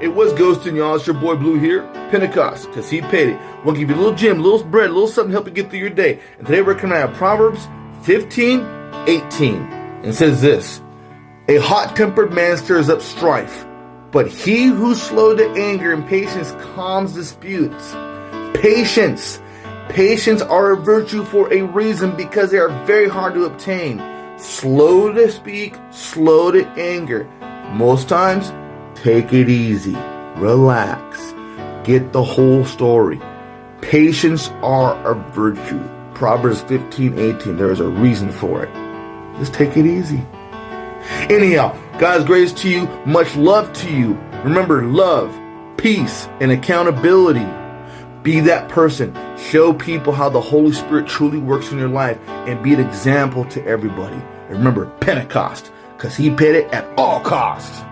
It was ghosting, y'all. It's your boy Blue here. Pentecost, because he paid it. We'll give you a little gym, a little bread, a little something to help you get through your day. And today we're going out have Proverbs 15, 18. And it says this A hot tempered man stirs up strife, but he who's slow to anger and patience calms disputes. Patience. Patience are a virtue for a reason because they are very hard to obtain. Slow to speak, slow to anger. Most times, take it easy, relax, get the whole story. Patience are a virtue. Proverbs 15, 18. There is a reason for it. Just take it easy. Anyhow, God's grace to you, much love to you. Remember, love, peace, and accountability. Be that person. Show people how the Holy Spirit truly works in your life and be an example to everybody. And remember, Pentecost, because he paid it at all costs.